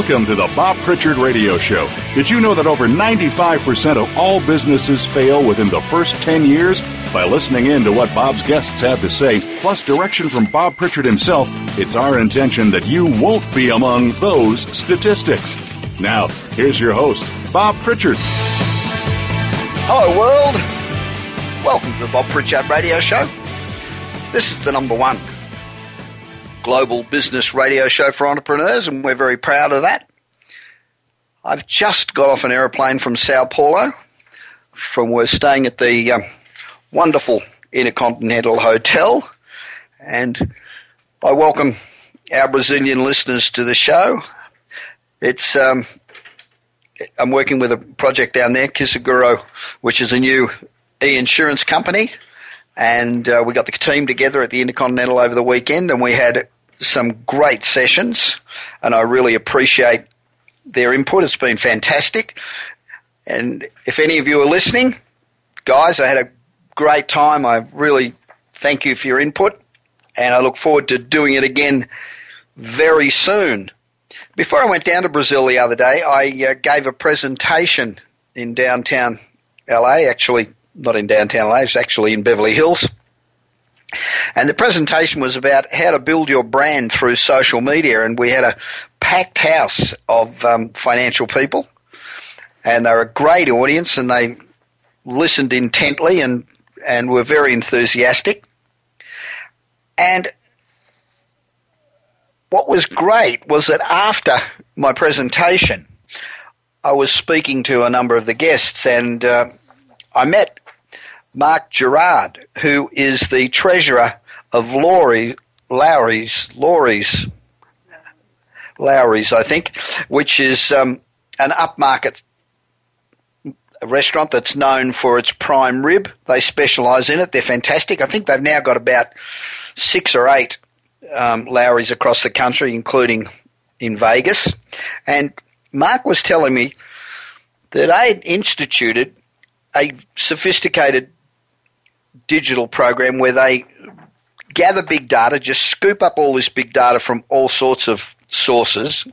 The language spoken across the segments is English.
Welcome to the Bob Pritchard Radio Show. Did you know that over 95% of all businesses fail within the first 10 years? By listening in to what Bob's guests have to say, plus direction from Bob Pritchard himself, it's our intention that you won't be among those statistics. Now, here's your host, Bob Pritchard. Hello, world. Welcome to the Bob Pritchard Radio Show. This is the number one global business radio show for entrepreneurs, and we're very proud of that. I've just got off an aeroplane from Sao Paulo. From we're staying at the um, wonderful Intercontinental Hotel, and I welcome our Brazilian listeners to the show. It's um, I'm working with a project down there, Kisaguro, which is a new e-insurance company and uh, we got the team together at the Intercontinental over the weekend, and we had some great sessions, and I really appreciate their input. It's been fantastic. And if any of you are listening, guys, I had a great time. I really thank you for your input, and I look forward to doing it again very soon. Before I went down to Brazil the other day, I uh, gave a presentation in downtown LA, actually not in downtown LA, it's actually in Beverly Hills. And the presentation was about how to build your brand through social media. And we had a packed house of um, financial people. And they were a great audience and they listened intently and, and were very enthusiastic. And what was great was that after my presentation, I was speaking to a number of the guests and uh, I met Mark Gerard, who is the treasurer of Lowry, Lowry's, Lowry's, Lowry's, I think, which is um, an upmarket restaurant that's known for its prime rib. They specialise in it. They're fantastic. I think they've now got about six or eight um, Lowry's across the country, including in Vegas. And Mark was telling me that they had instituted a sophisticated digital program where they gather big data, just scoop up all this big data from all sorts of sources,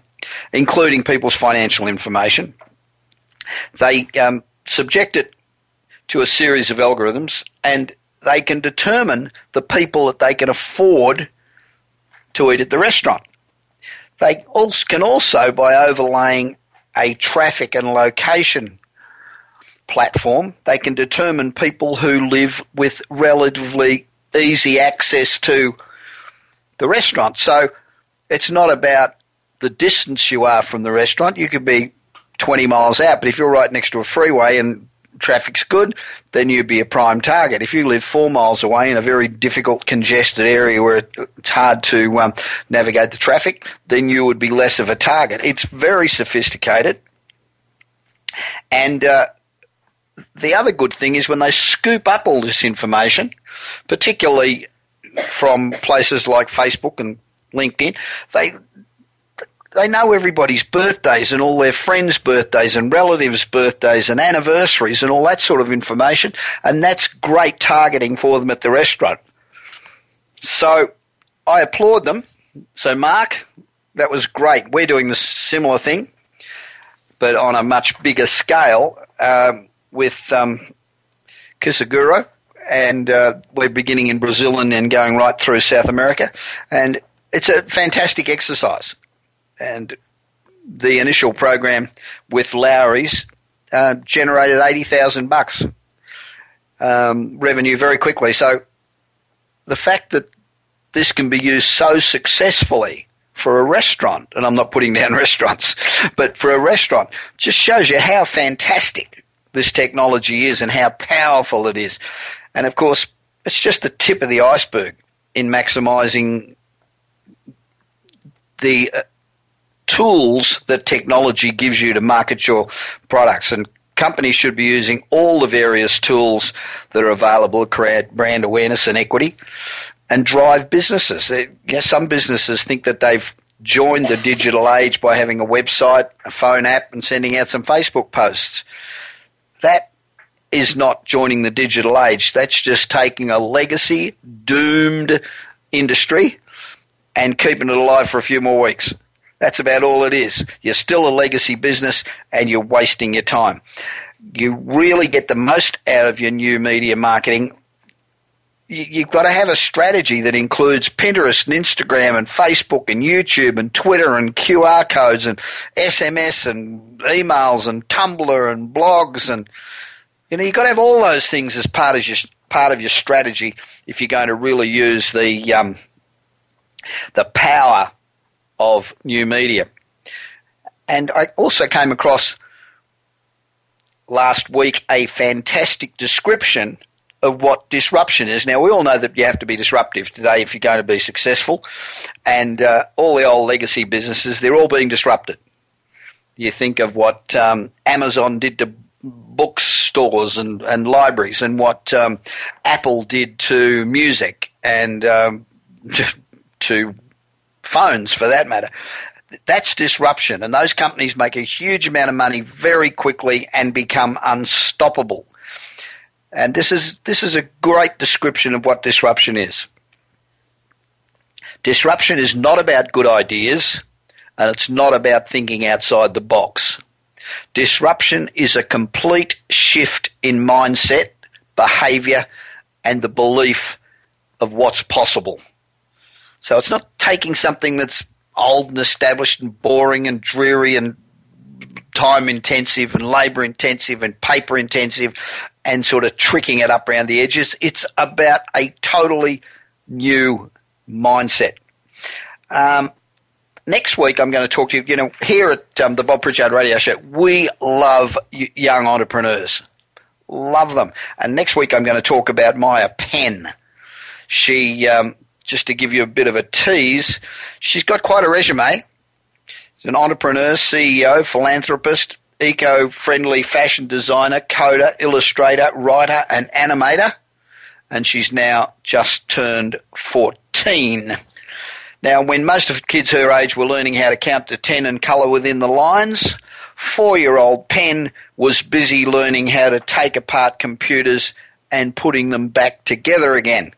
including people's financial information. They um, subject it to a series of algorithms and they can determine the people that they can afford to eat at the restaurant. They also can also, by overlaying a traffic and location platform, they can determine people who live with relatively easy access to the restaurant. So it's not about the distance you are from the restaurant. You could be 20 miles out, but if you're right next to a freeway and traffic's good, then you'd be a prime target. If you live four miles away in a very difficult, congested area where it's hard to um, navigate the traffic, then you would be less of a target. It's very sophisticated. And uh, the other good thing is when they scoop up all this information, particularly from places like Facebook and LinkedIn, they they know everybody's birthdays and all their friends' birthdays and relatives' birthdays and anniversaries and all that sort of information, and that's great targeting for them at the restaurant. So I applaud them. So Mark, that was great. We're doing the similar thing, but on a much bigger scale. Um, with um, Kisaguro, and uh, we're beginning in Brazil and then going right through South America. And it's a fantastic exercise. And the initial program with Lowry's uh, generated 80,000 bucks um, revenue very quickly. So the fact that this can be used so successfully for a restaurant, and I'm not putting down restaurants, but for a restaurant, just shows you how fantastic this technology is and how powerful it is. And of course, it's just the tip of the iceberg in maximizing the uh, tools that technology gives you to market your products. And companies should be using all the various tools that are available to create brand awareness and equity and drive businesses. some businesses think that they've joined the digital age by having a website, a phone app, and sending out some Facebook posts that is not joining the digital age. That's just taking a legacy, doomed industry and keeping it alive for a few more weeks. That's about all it is. You're still a legacy business and you're wasting your time. You really get the most out of your new media marketing. You've got to have a strategy that includes Pinterest and Instagram and Facebook and YouTube and Twitter and QR codes and SMS and emails and Tumblr and blogs and you know you've got to have all those things as part of your part of your strategy if you're going to really use the um, the power of new media. And I also came across last week a fantastic description of what disruption is. Now, we all know that you have to be disruptive today if you're going to be successful, and uh, all the old legacy businesses, they're all being disrupted. You think of what um, Amazon did to bookstores and, and libraries, and what um, Apple did to music, and um, to phones for that matter. That's disruption, and those companies make a huge amount of money very quickly and become unstoppable. And this is this is a great description of what disruption is. Disruption is not about good ideas, and it's not about thinking outside the box. Disruption is a complete shift in mindset, behavior, and the belief of what's possible. So it's not taking something that's old and established and boring and dreary and time intensive and labour intensive and paper intensive and sort of tricking it up around the edges. It's about a totally new mindset. Um, next week, I'm going to talk to you. You know, here at um, the Bob Pritchard Radio Show, we love young entrepreneurs, love them. And next week, I'm going to talk about Maya Penn. She um, just to give you a bit of a tease, she's got quite a resume. She's an entrepreneur, CEO, philanthropist, eco friendly fashion designer, coder, illustrator, writer, and animator. And she's now just turned 14. Now, when most of kids her age were learning how to count to 10 and colour within the lines, four year old Penn was busy learning how to take apart computers and putting them back together again.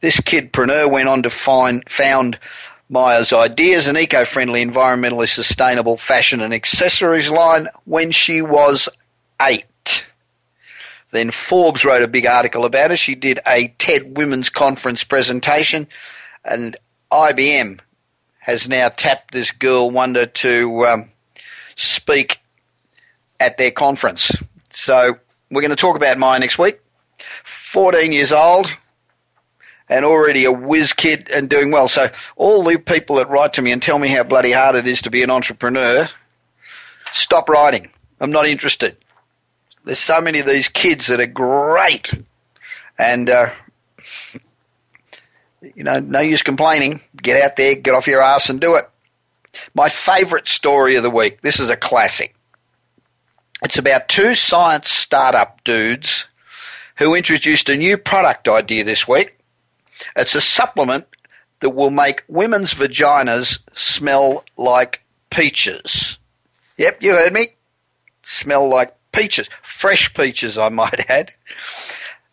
This kidpreneur went on to find, found Maya's Ideas, an eco friendly, environmentally sustainable fashion and accessories line, when she was eight. Then Forbes wrote a big article about her. She did a TED Women's Conference presentation, and IBM has now tapped this girl wonder to um, speak at their conference. So we're going to talk about Maya next week. 14 years old, and already a whiz kid and doing well. So all the people that write to me and tell me how bloody hard it is to be an entrepreneur, stop writing. I'm not interested. There's so many of these kids that are great, and uh, you know, no use complaining. Get out there, get off your ass, and do it. My favourite story of the week. This is a classic. It's about two science startup dudes who introduced a new product idea this week it's a supplement that will make women's vaginas smell like peaches. Yep, you heard me. Smell like peaches. Fresh peaches, I might add.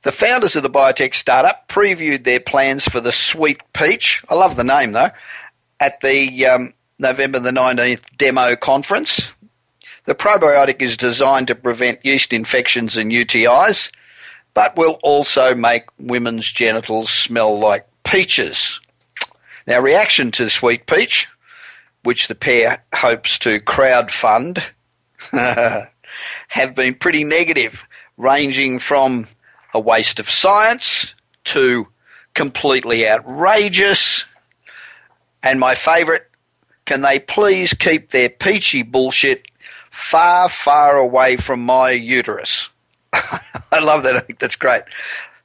The founders of the biotech startup previewed their plans for the Sweet Peach. I love the name though. At the um, November the 19th demo conference. The probiotic is designed to prevent yeast infections and UTIs but will also make women's genitals smell like peaches. Now, reaction to Sweet Peach, which the pair hopes to crowdfund, have been pretty negative, ranging from a waste of science to completely outrageous. And my favourite, can they please keep their peachy bullshit far, far away from my uterus? I love that. I think that's great.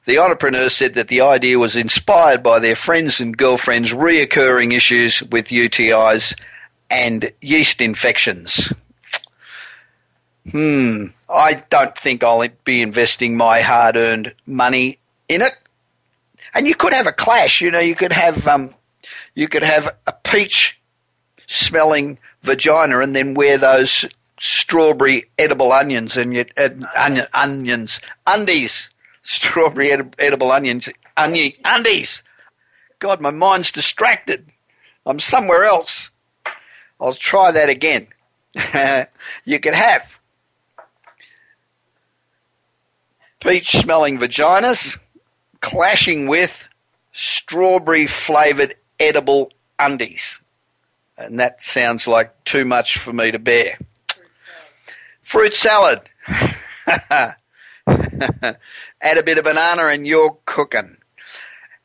The entrepreneur said that the idea was inspired by their friends and girlfriends' reoccurring issues with UTIs and yeast infections. Hmm, I don't think I'll be investing my hard earned money in it. And you could have a clash, you know, you could have um, you could have a peach smelling vagina and then wear those strawberry edible onions and you, uh, onion, onions, undies, strawberry edible onions, onion, undies. God, my mind's distracted. I'm somewhere else. I'll try that again. you can have peach smelling vaginas clashing with strawberry flavored edible undies. And that sounds like too much for me to bear. Fruit salad. Add a bit of banana and you're cooking.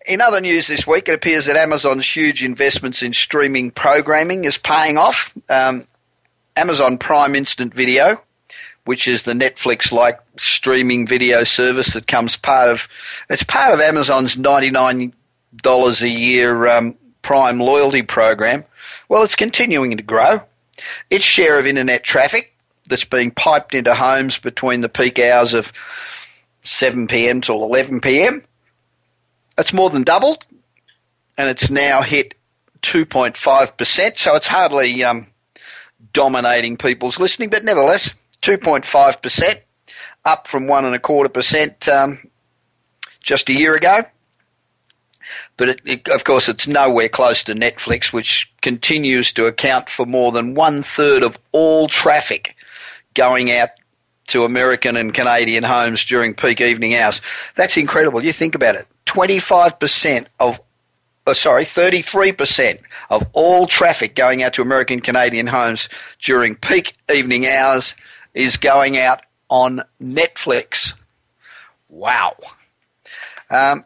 In other news this week, it appears that Amazon's huge investments in streaming programming is paying off. Um, Amazon Prime Instant Video, which is the Netflix-like streaming video service that comes part of, it's part of Amazon's ninety-nine dollars a year um, Prime loyalty program. Well, it's continuing to grow. Its share of internet traffic that's being piped into homes between the peak hours of 7 p.m. till 11 p.m it's more than doubled, and it's now hit 2.5%. So it's hardly um, dominating people's listening, but nevertheless, 2.5%, up from one and a quarter percent um, just a year ago. But it, it, of course, it's nowhere close to Netflix, which continues to account for more than one third of all traffic going out to American and Canadian homes during peak evening hours. That's incredible. You think about it. 25% of, oh, sorry, 33% of all traffic going out to American Canadian homes during peak evening hours is going out on Netflix. Wow. Um,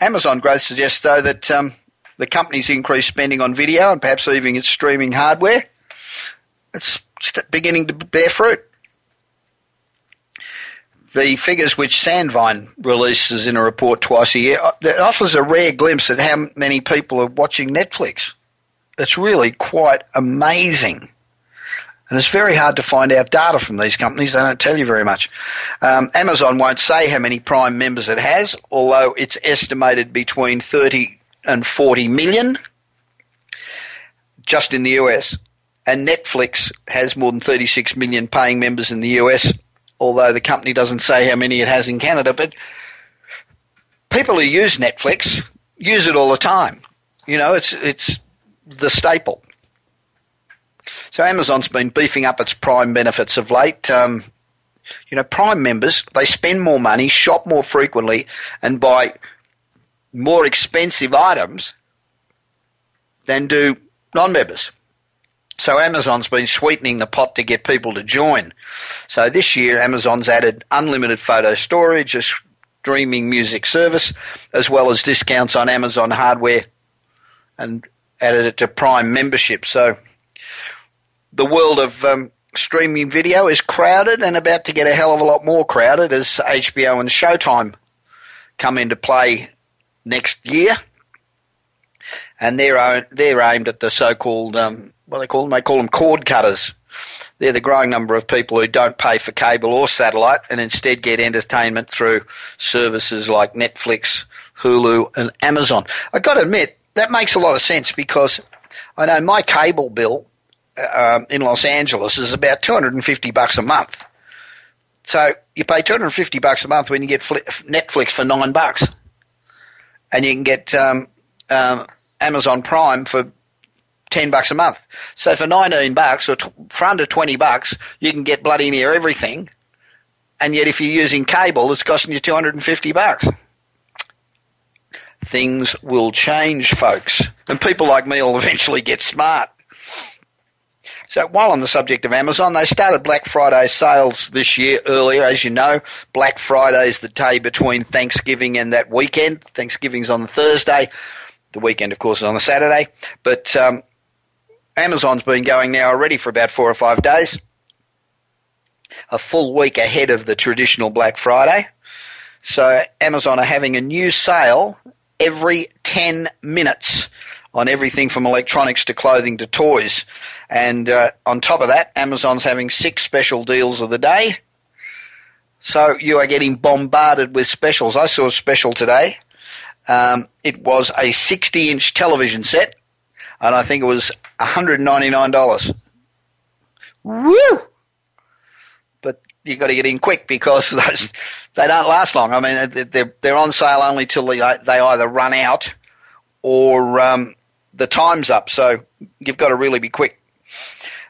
Amazon growth suggests, though, that um, the company's increased spending on video and perhaps even its streaming hardware. It's beginning to bear fruit the figures which Sandvine releases in a report twice a year, uh, that offers a rare glimpse at how many people are watching Netflix. It's really quite amazing. And it's very hard to find out data from these companies. They don't tell you very much. Um, Amazon won't say how many Prime members it has, although it's estimated between 30 and 40 million just in the US. And Netflix has more than 36 million paying members in the US although the company doesn't say how many it has in Canada. But people who use Netflix use it all the time. You know, it's it's the staple. So Amazon's been beefing up its Prime benefits of late. Um, you know, Prime members they spend more money, shop more frequently, and buy more expensive items than do non-members. So Amazon's been sweetening the pot to get people to join. So this year, Amazon's added unlimited photo storage, a streaming music service, as well as discounts on Amazon hardware, and added it to Prime membership. So the world of um, streaming video is crowded and about to get a hell of a lot more crowded as HBO and Showtime come into play next year. And they're, they're aimed at the so called um, what they call them? They call them cord cutters. They're the growing number of people who don't pay for cable or satellite and instead get entertainment through services like Netflix, Hulu, and Amazon. I've got to admit, that makes a lot of sense because I know my cable bill uh, in Los Angeles is about 250 bucks a month. So you pay 250 bucks a month when you get Netflix for nine bucks, and you can get um, um, Amazon Prime for 10 bucks a month. So for 19 bucks or t- for under 20 bucks, you can get bloody near everything. And yet if you're using cable, it's costing you 250 bucks. Things will change, folks. And people like me will eventually get smart. So while on the subject of Amazon, they started Black Friday sales this year earlier. As you know, Black Friday is the day between Thanksgiving and that weekend. Thanksgiving's on the Thursday. The weekend, of course, is on the Saturday. But um, Amazon's been going now already for about four or five days, a full week ahead of the traditional Black Friday. So Amazon are having a new sale every 10 minutes on everything from electronics to clothing to toys. And uh, on top of that, Amazon's having six special deals of the day. So you are getting bombarded with specials. I saw a special today. Um, it was a 60 inch television set and I think it was $199. Woo! But you've got to get in quick because those, they don't last long. I mean, they're, they're on sale only till they, they either run out or um, the time's up. So you've got to really be quick.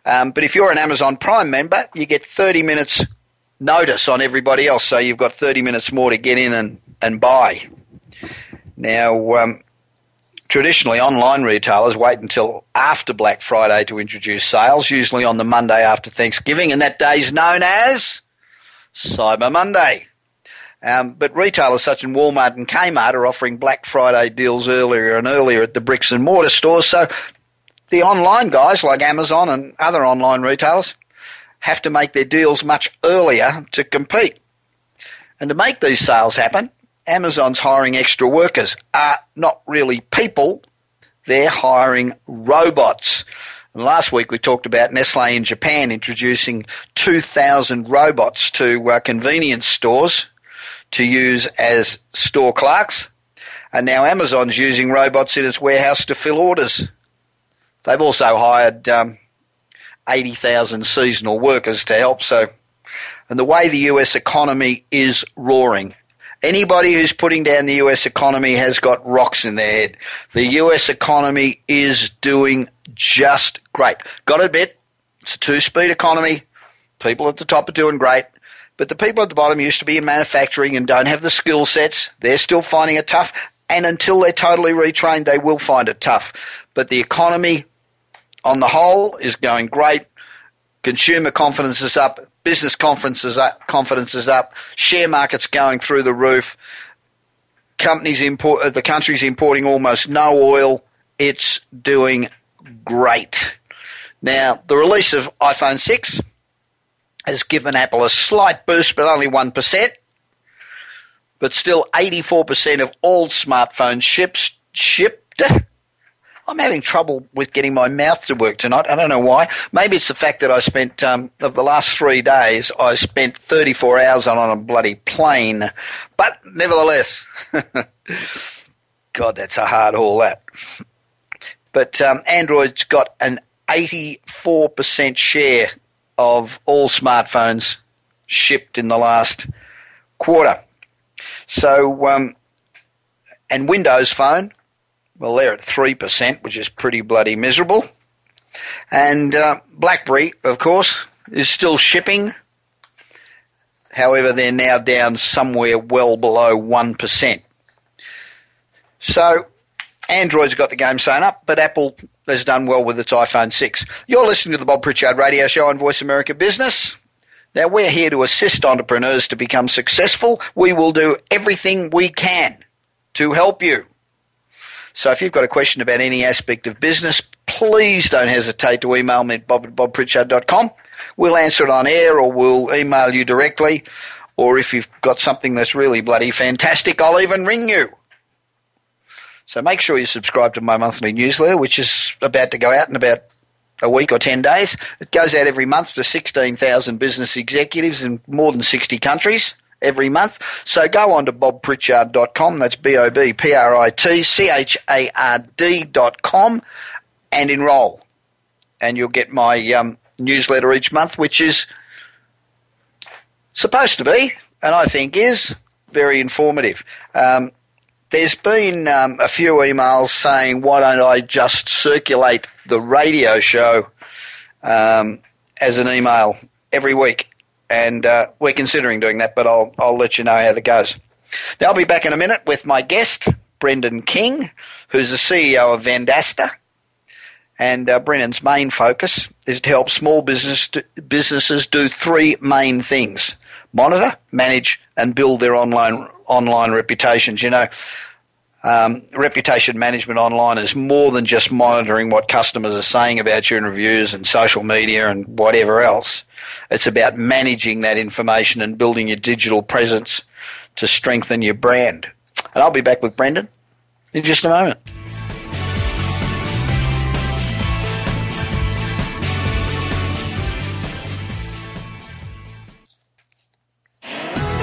Um, but if you're an Amazon Prime member, you get 30 minutes notice on everybody else, so you've got 30 minutes more to get in and, and buy. Now, um, traditionally, online retailers wait until after Black Friday to introduce sales, usually on the Monday after Thanksgiving, and that day is known as Cyber Monday. Um, but retailers such as Walmart and Kmart are offering Black Friday deals earlier and earlier at the bricks and mortar stores. So the online guys like Amazon and other online retailers have to make their deals much earlier to compete. And to make these sales happen, Amazon's hiring extra workers are not really people, they're hiring robots. And last week we talked about Nestle in Japan introducing 2,000 robots to uh, convenience stores to use as store clerks. And now Amazon's using robots in its warehouse to fill orders. They've also hired um, 80,000 seasonal workers to help. So, and the way the US economy is roaring, anybody who's putting down the US economy has got rocks in their head. The US economy is doing just great. Got to admit, it's a two speed economy. People at the top are doing great. But the people at the bottom used to be in manufacturing and don't have the skill sets. They're still finding it tough. And until they're totally retrained, they will find it tough. But the economy on the whole is going great. Consumer confidence is up. Business confidence is up. Confidence is up. Share markets going through the roof. Companies import. Uh, the country's importing almost no oil. It's doing great. Now, the release of iPhone 6 has given Apple a slight boost, but only 1%. But still, 84% of all smartphones ships, shipped. I'm having trouble with getting my mouth to work tonight. I don't know why. Maybe it's the fact that I spent, um, of the last three days, I spent 34 hours on, on a bloody plane. But nevertheless, God, that's a hard haul, that. But um, Android's got an 84% share of all smartphones shipped in the last quarter. So, um, and Windows Phone, well, they're at 3%, which is pretty bloody miserable. And uh, BlackBerry, of course, is still shipping. However, they're now down somewhere well below 1%. So, Android's got the game sewn up, but Apple has done well with its iPhone 6. You're listening to the Bob Pritchard Radio Show on Voice America Business. Now, we're here to assist entrepreneurs to become successful. We will do everything we can to help you. So, if you've got a question about any aspect of business, please don't hesitate to email me at bob at bobpritchard.com. We'll answer it on air or we'll email you directly. Or if you've got something that's really bloody fantastic, I'll even ring you. So make sure you subscribe to my monthly newsletter, which is about to go out in about a week or 10 days. It goes out every month to 16,000 business executives in more than 60 countries every month. So go on to bobpritchard.com, that's B O B P R I T C H A R D.com, and enroll. And you'll get my um, newsletter each month, which is supposed to be, and I think is, very informative. Um, there's been um, a few emails saying, why don't I just circulate the radio show um, as an email every week? And uh, we're considering doing that, but I'll, I'll let you know how that goes. Now, I'll be back in a minute with my guest, Brendan King, who's the CEO of Vendasta. And uh, Brendan's main focus is to help small business businesses do three main things monitor, manage, and build their online online reputations. You know, um, reputation management online is more than just monitoring what customers are saying about you in reviews and social media and whatever else. It's about managing that information and building your digital presence to strengthen your brand. And I'll be back with Brendan in just a moment.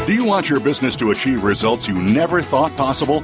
Do you want your business to achieve results you never thought possible?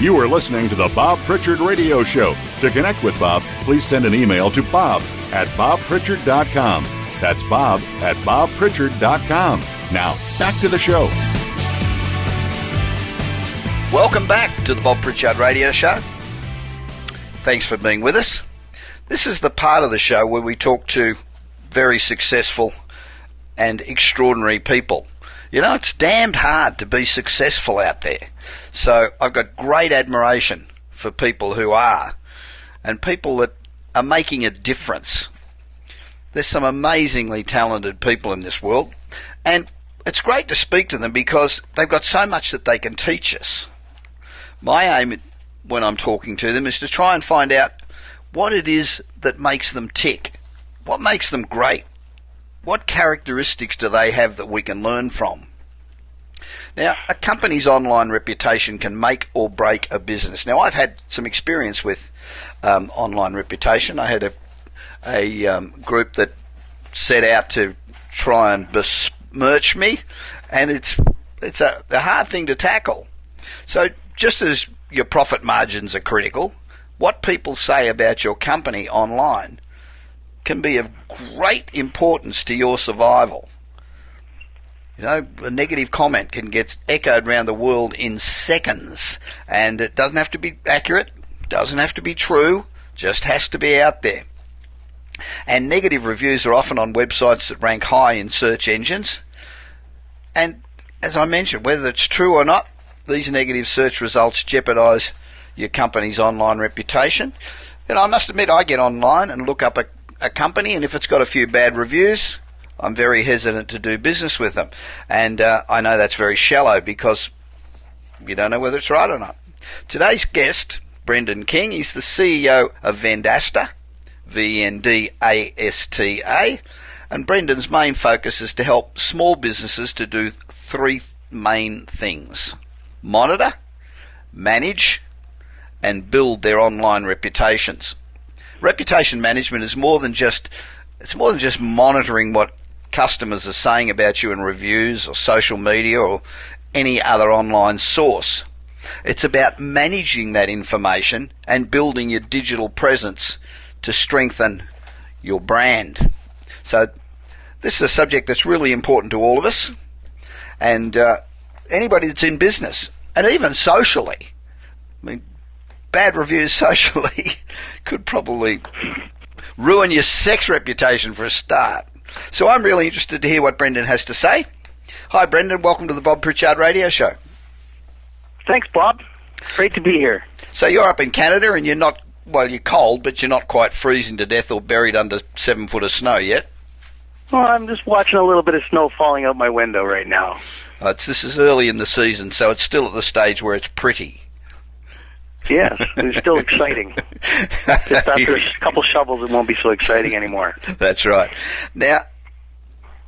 You are listening to the Bob Pritchard Radio Show. To connect with Bob, please send an email to bob at bobpritchard.com. That's bob at bobpritchard.com. Now, back to the show. Welcome back to the Bob Pritchard Radio Show. Thanks for being with us. This is the part of the show where we talk to very successful and extraordinary people. You know, it's damned hard to be successful out there. So I've got great admiration for people who are and people that are making a difference. There's some amazingly talented people in this world and it's great to speak to them because they've got so much that they can teach us. My aim when I'm talking to them is to try and find out what it is that makes them tick. What makes them great? What characteristics do they have that we can learn from? Now, a company's online reputation can make or break a business. Now, I've had some experience with um, online reputation. I had a, a um, group that set out to try and besmirch me, and it's it's a, a hard thing to tackle. So, just as your profit margins are critical, what people say about your company online can be of great importance to your survival. You know, a negative comment can get echoed around the world in seconds, and it doesn't have to be accurate, doesn't have to be true, just has to be out there. And negative reviews are often on websites that rank high in search engines. And as I mentioned, whether it's true or not, these negative search results jeopardize your company's online reputation. And I must admit, I get online and look up a, a company, and if it's got a few bad reviews, I'm very hesitant to do business with them. And uh, I know that's very shallow because you don't know whether it's right or not. Today's guest, Brendan King, he's the CEO of Vendasta, V-N-D-A-S-T-A, and Brendan's main focus is to help small businesses to do three main things monitor, manage, and build their online reputations. Reputation management is more than just it's more than just monitoring what customers are saying about you in reviews or social media or any other online source. It's about managing that information and building your digital presence to strengthen your brand. So this is a subject that's really important to all of us. And uh, anybody that's in business and even socially. I mean, bad reviews socially could probably ruin your sex reputation for a start. So I'm really interested to hear what Brendan has to say. Hi, Brendan. Welcome to the Bob Pritchard Radio Show. Thanks, Bob. Great to be here. So you're up in Canada and you're not, well, you're cold, but you're not quite freezing to death or buried under seven foot of snow yet. Well, I'm just watching a little bit of snow falling out my window right now. Uh, this is early in the season, so it's still at the stage where it's pretty. Yes, it's still exciting. Just after a couple shovels, it won't be so exciting anymore. That's right. Now,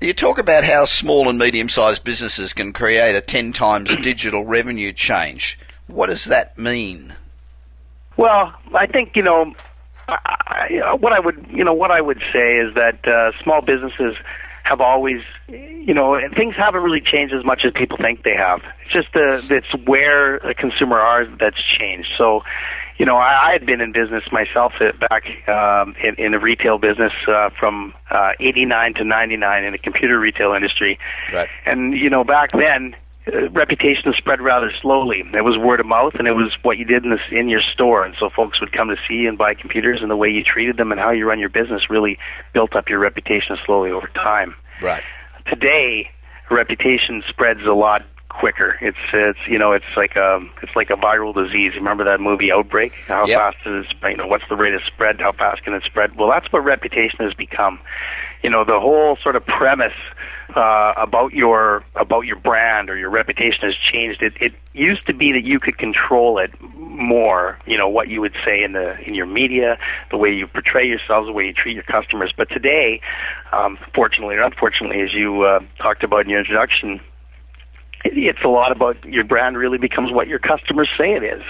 you talk about how small and medium-sized businesses can create a 10 times digital revenue change. What does that mean? Well, I think, you know, I, what I would, you know, what I would say is that uh, small businesses have always, you know, things haven't really changed as much as people think they have. Just the it's where the consumer are that's changed. So, you know, I, I had been in business myself at, back um, in, in the retail business uh, from uh, 89 to 99 in the computer retail industry. Right. And, you know, back then, uh, reputation spread rather slowly. It was word of mouth, and it was what you did in, this, in your store. And so folks would come to see you and buy computers, and the way you treated them and how you run your business really built up your reputation slowly over time. Right. Today, reputation spreads a lot quicker. It's it's you know it's like a it's like a viral disease. Remember that movie Outbreak? How Yep. fast is you know what's the rate of spread? How fast can it spread? Well, that's what reputation has become. You know the whole sort of premise uh, about your about your brand or your reputation has changed. It it used to be that you could control it more. You know what you would say in the in your media, the way you portray yourselves, the way you treat your customers. But today, um, fortunately or unfortunately, as you uh, talked about in your introduction, it's a lot about your brand really becomes what your customers say it is.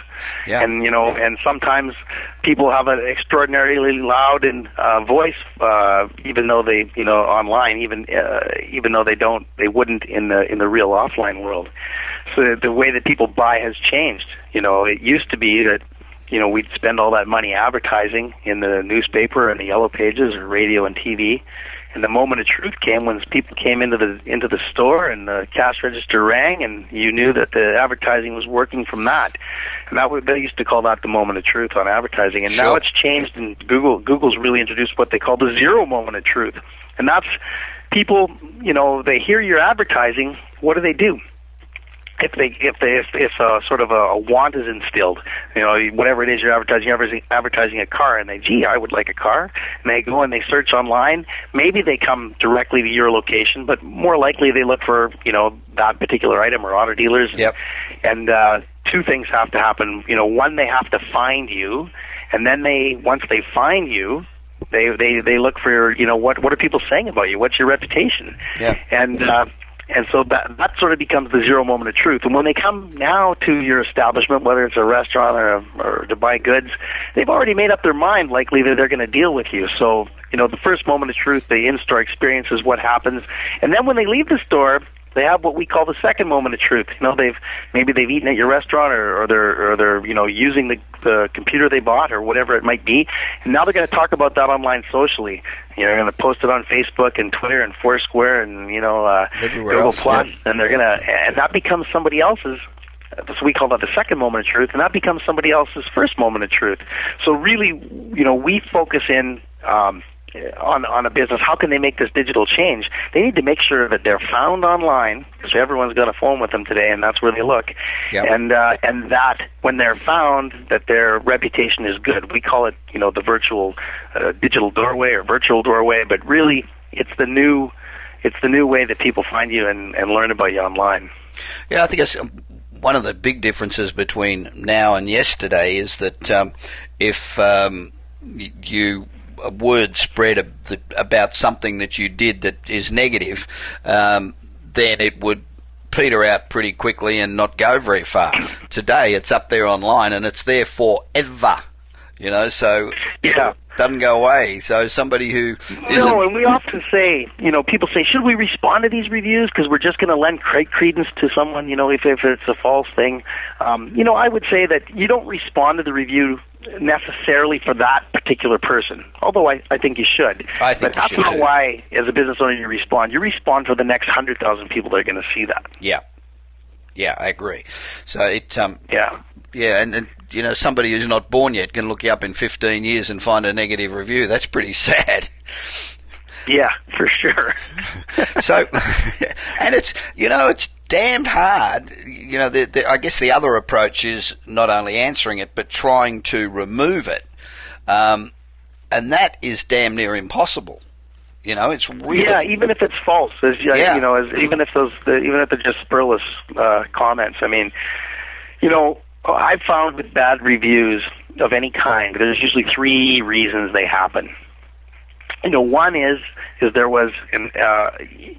Yeah. And you know, and sometimes people have an extraordinarily loud and uh, voice, uh, even though they, you know, online, even uh, even though they don't, they wouldn't in the in the real offline world. So the, way that people buy has changed. You know, it used to be that you know we'd spend all that money advertising in the newspaper and the yellow pages or radio and TV. And the moment of truth came when people came into the into the store and the cash register rang, and you knew that the advertising was working from that. And that was, they used to call that the moment of truth on advertising. And now it's changed, and Google Google's really introduced what they call the zero moment of truth, and that's people. You know, they hear your advertising. What do they do? If they if they if, if uh, sort of a, a want is instilled, you know, whatever it is you're advertising, you're advertising, a car, and they, gee, I would like a car, and they go and they search online. Maybe they come directly to your location, but more likely they look for you know that particular item or auto dealers. Yep. And uh, two things have to happen. You know, one they have to find you, and then they once they find you, they they they look for you know what what are people saying about you? What's your reputation? Yeah. And uh, and so that that sort of becomes the zero moment of truth. And when they come now to your establishment, whether it's a restaurant or, or to buy goods, they've already made up their mind likely that they're going to deal with you. So you know the first moment of truth, the in-store experience is what happens, and then when they leave the store. They have what we call the second moment of truth. You know, they've maybe they've eaten at your restaurant, or, or they're or they're you know using the the computer they bought, or whatever it might be. And now they're going to talk about that online socially. You know, they're going to post it on Facebook and Twitter and Foursquare and you know uh, Everywhere Google else, Plus, yeah. and they're gonna and that becomes somebody else's. So we call that the second moment of truth, and that becomes somebody else's first moment of truth. So really, you know, we focus in um, on on a business. How can they make this digital change? They need to make sure that they're found online because everyone's got a phone with them today, and that's where they look. Yep. And uh, and that when they're found, that their reputation is good. We call it, you know, the virtual uh, digital doorway or virtual doorway, but really, it's the new. It's the new way that people find you and, and learn about you online. Yeah, I think it's um, one of the big differences between now and yesterday is that um, if um, you a word spread about something that you did that is negative, um, then it would peter out pretty quickly and not go very far. Today, it's up there online and it's there forever. You know, so Yeah. it doesn't go away. So somebody who No, and we often say, you know, people say, should we respond to these reviews because we're just going to lend cre- credence to someone, you know, if, if it's a false thing. Um, you know, I would say that you don't respond to the review necessarily for that particular person, although I, I think you should. I think but that's not too. why, as a business owner, you respond. You respond for the next 100,000 people that are going to see that. Yeah. Yeah, I agree. So it, um, Yeah. yeah, and, and you know, somebody who's not born yet can look you up in 15 years and find a negative review. That's pretty sad. Yeah, for sure. So, and it's, you know, it's damned hard. You know, the, the, I guess the other approach is not only answering it, but trying to remove it. Um, and that is damn near impossible. You know, it's really. Yeah, even if it's false, as you, Yeah. you know, as even if those, the, even if they're just spurless uh, comments. I mean, you know, I've found with bad reviews of any kind, there's usually three reasons they happen. You know, one is is there was, an, uh,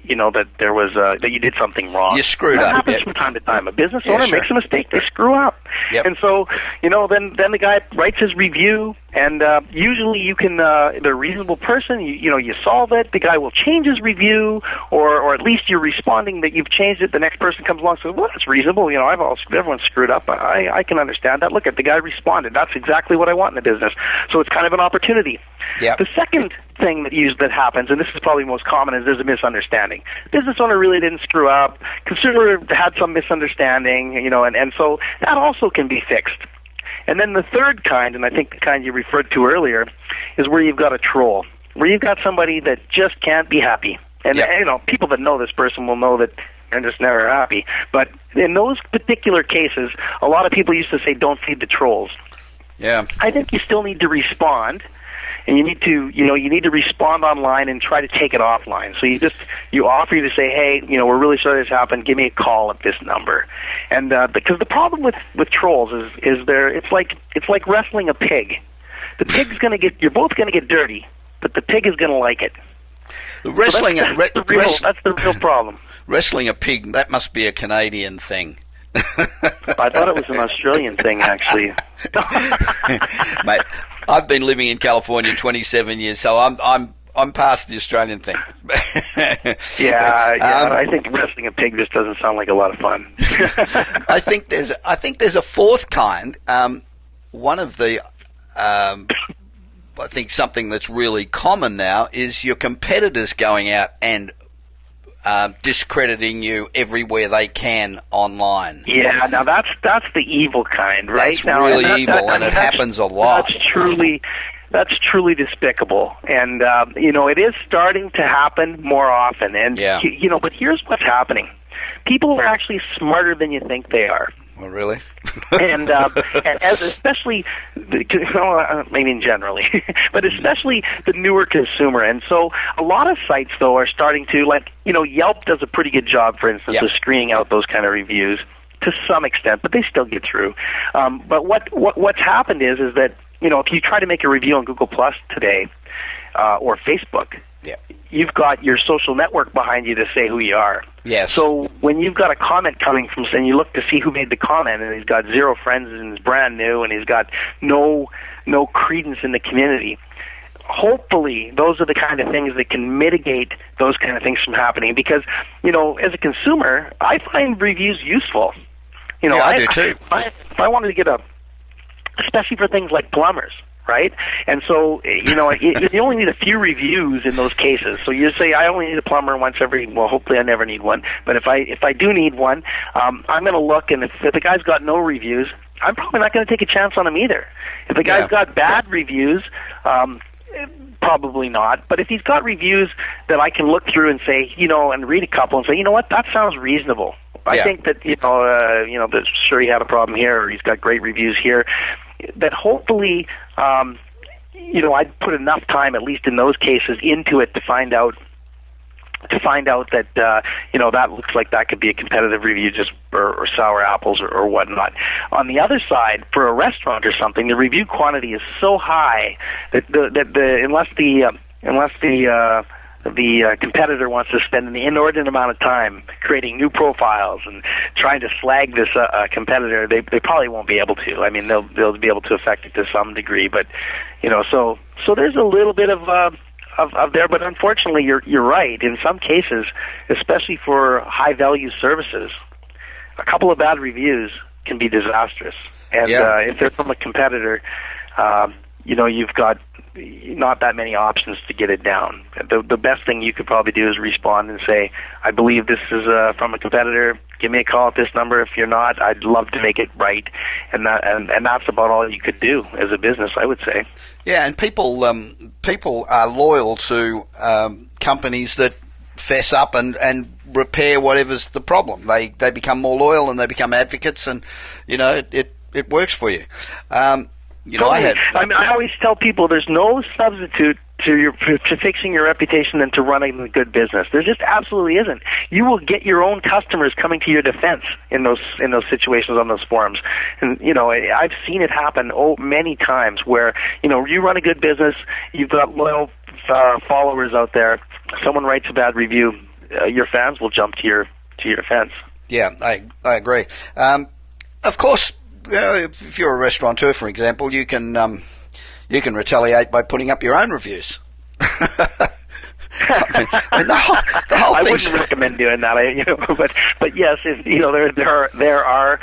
you know, that there was uh, that you did something wrong. You screwed that up. happens yeah. from time to time. A business Yeah, owner sure. makes a mistake; they screw up. Yep. And so, you know, then then the guy writes his review, and uh, usually you can, uh, they're reasonable person. You, you know, you solve it. The guy will change his review, or or at least you're responding that you've changed it. The next person comes along, and says, "Well, that's reasonable. You know, I've all everyone's screwed up. I I can understand that. Look at the guy responded. That's exactly what I want in the business. So it's kind of an opportunity. Yep. The second thing that used that happens, and this is probably most common, is there's a misunderstanding. Business owner really didn't screw up. Consumer had some misunderstanding, you know, and, and so that also can be fixed. And then the third kind, and I think the kind you referred to earlier, is where you've got a troll, where you've got somebody that just can't be happy. And Yep. you know, people that know this person will know that they're just never happy. But in those particular cases, a lot of people used to say, "Don't feed the trolls." Yeah. I think you still need to respond, and you need to, you know, you need to respond online and try to take it offline. So you just you offer you to say, hey, you know, we're really sorry this happened. Give me a call at this number, and uh, because the problem with with trolls is is there it's like it's like wrestling a pig. The pig's going to get you're both going to get dirty, but the pig is going to like it. So Wrestling, that's, a, re- the real wrest- that's the real problem. wrestling a pig, that must be a Canadian thing. I thought it was an Australian thing, actually. Mate, I've been living in California 27 years, so I'm, I'm, I'm past the Australian thing. Yeah, yeah. Um, I think wrestling a pig just doesn't sound like a lot of fun. I think there's I think there's a fourth kind. Um, one of the um, I think something that's really common now is your competitors going out and um, discrediting you everywhere they can online. Yeah, now that's that's the evil kind, right? That's now, really evil, that- and it happens a lot. That's truly that's truly despicable, and um, you know it is starting to happen more often. And Yeah. you, you know, but here's what's happening: people are actually smarter than you think they are. Oh, really? and, uh, and as especially, the, well, uh, I mean generally, but especially the newer consumer. And so a lot of sites though are starting to like, you know, Yelp does a pretty good job, for instance, Yep. of screening out those kind of reviews to some extent, but they still get through. Um, but what, what what's happened is is that you know if you try to make a review on Google Plus today uh, or Facebook, yeah. you've got your social network behind you to say who you are. Yes. So when you've got a comment coming from, and you look to see who made the comment, and he's got zero friends and he's brand new, and he's got no no credence in the community. Hopefully, those are the kind of things that can mitigate those kind of things from happening. Because you know, as a consumer, I find reviews useful. You know, Yeah, I do too. I, if I wanted to get a, especially for things like plumbers, right? And so, you know, you, you only need a few reviews in those cases. So you say, I only need a plumber once every. Well, hopefully, I never need one. But if I if I do need one, um, I'm going to look, and if, if the guy's got no reviews, I'm probably not going to take a chance on him either. If the guy's Yeah. got bad reviews. Um, Probably not, but if he's got reviews that I can look through and say, you know, and read a couple and say, you know what, that sounds reasonable. I Yeah. think that you know, uh, you know, that sure he had a problem here, or he's got great reviews here. That hopefully, um, you know, I'd put enough time, at least in those cases, into it to find out to find out that uh, you know that looks like that could be a competitive review, just or, or sour apples or, or whatnot. On the other side, for a restaurant or something, the review quantity is so high that the that the unless the uh, unless the uh, the uh, competitor wants to spend an inordinate amount of time creating new profiles and trying to slag this uh, uh, competitor, they they probably won't be able to. I mean, they'll they'll be able to affect it to some degree, but you know, so so there's a little bit of. Uh, of, of there, but unfortunately, you're you're right. In some cases, especially for high value services, a couple of bad reviews can be disastrous. And Yeah. uh, if they're from a competitor, um, you know you've got not that many options to get it down. The the best thing you could probably do is respond and say, "I believe this is uh, from a competitor. Give me a call at this number. If you're not, I'd love to make it right." And that and, and that's about all you could do as a business, I would say. Yeah, and people um, people are loyal to um, companies that fess up and, and repair whatever's the problem. They they become more loyal and they become advocates, and you know it it, it works for you. Um, you know, I had I mean, I always tell people there's no substitute to your to fixing your reputation than to running a good business. There just absolutely isn't. You will get your own customers coming to your defense in those in those situations on those forums, and you know I- I've seen it happen oh many times where you know you run a good business, you've got loyal uh, followers out there. Someone writes a bad review, uh, your fans will jump to your to your defense. Yeah, I I agree. Um, of course, if, you're a restaurateur, for example, you can um, you can retaliate by putting up your own reviews. I, mean, I, mean, the whole, the whole I wouldn't recommend doing that. I, you know, but but yes, if, you know there there are there are.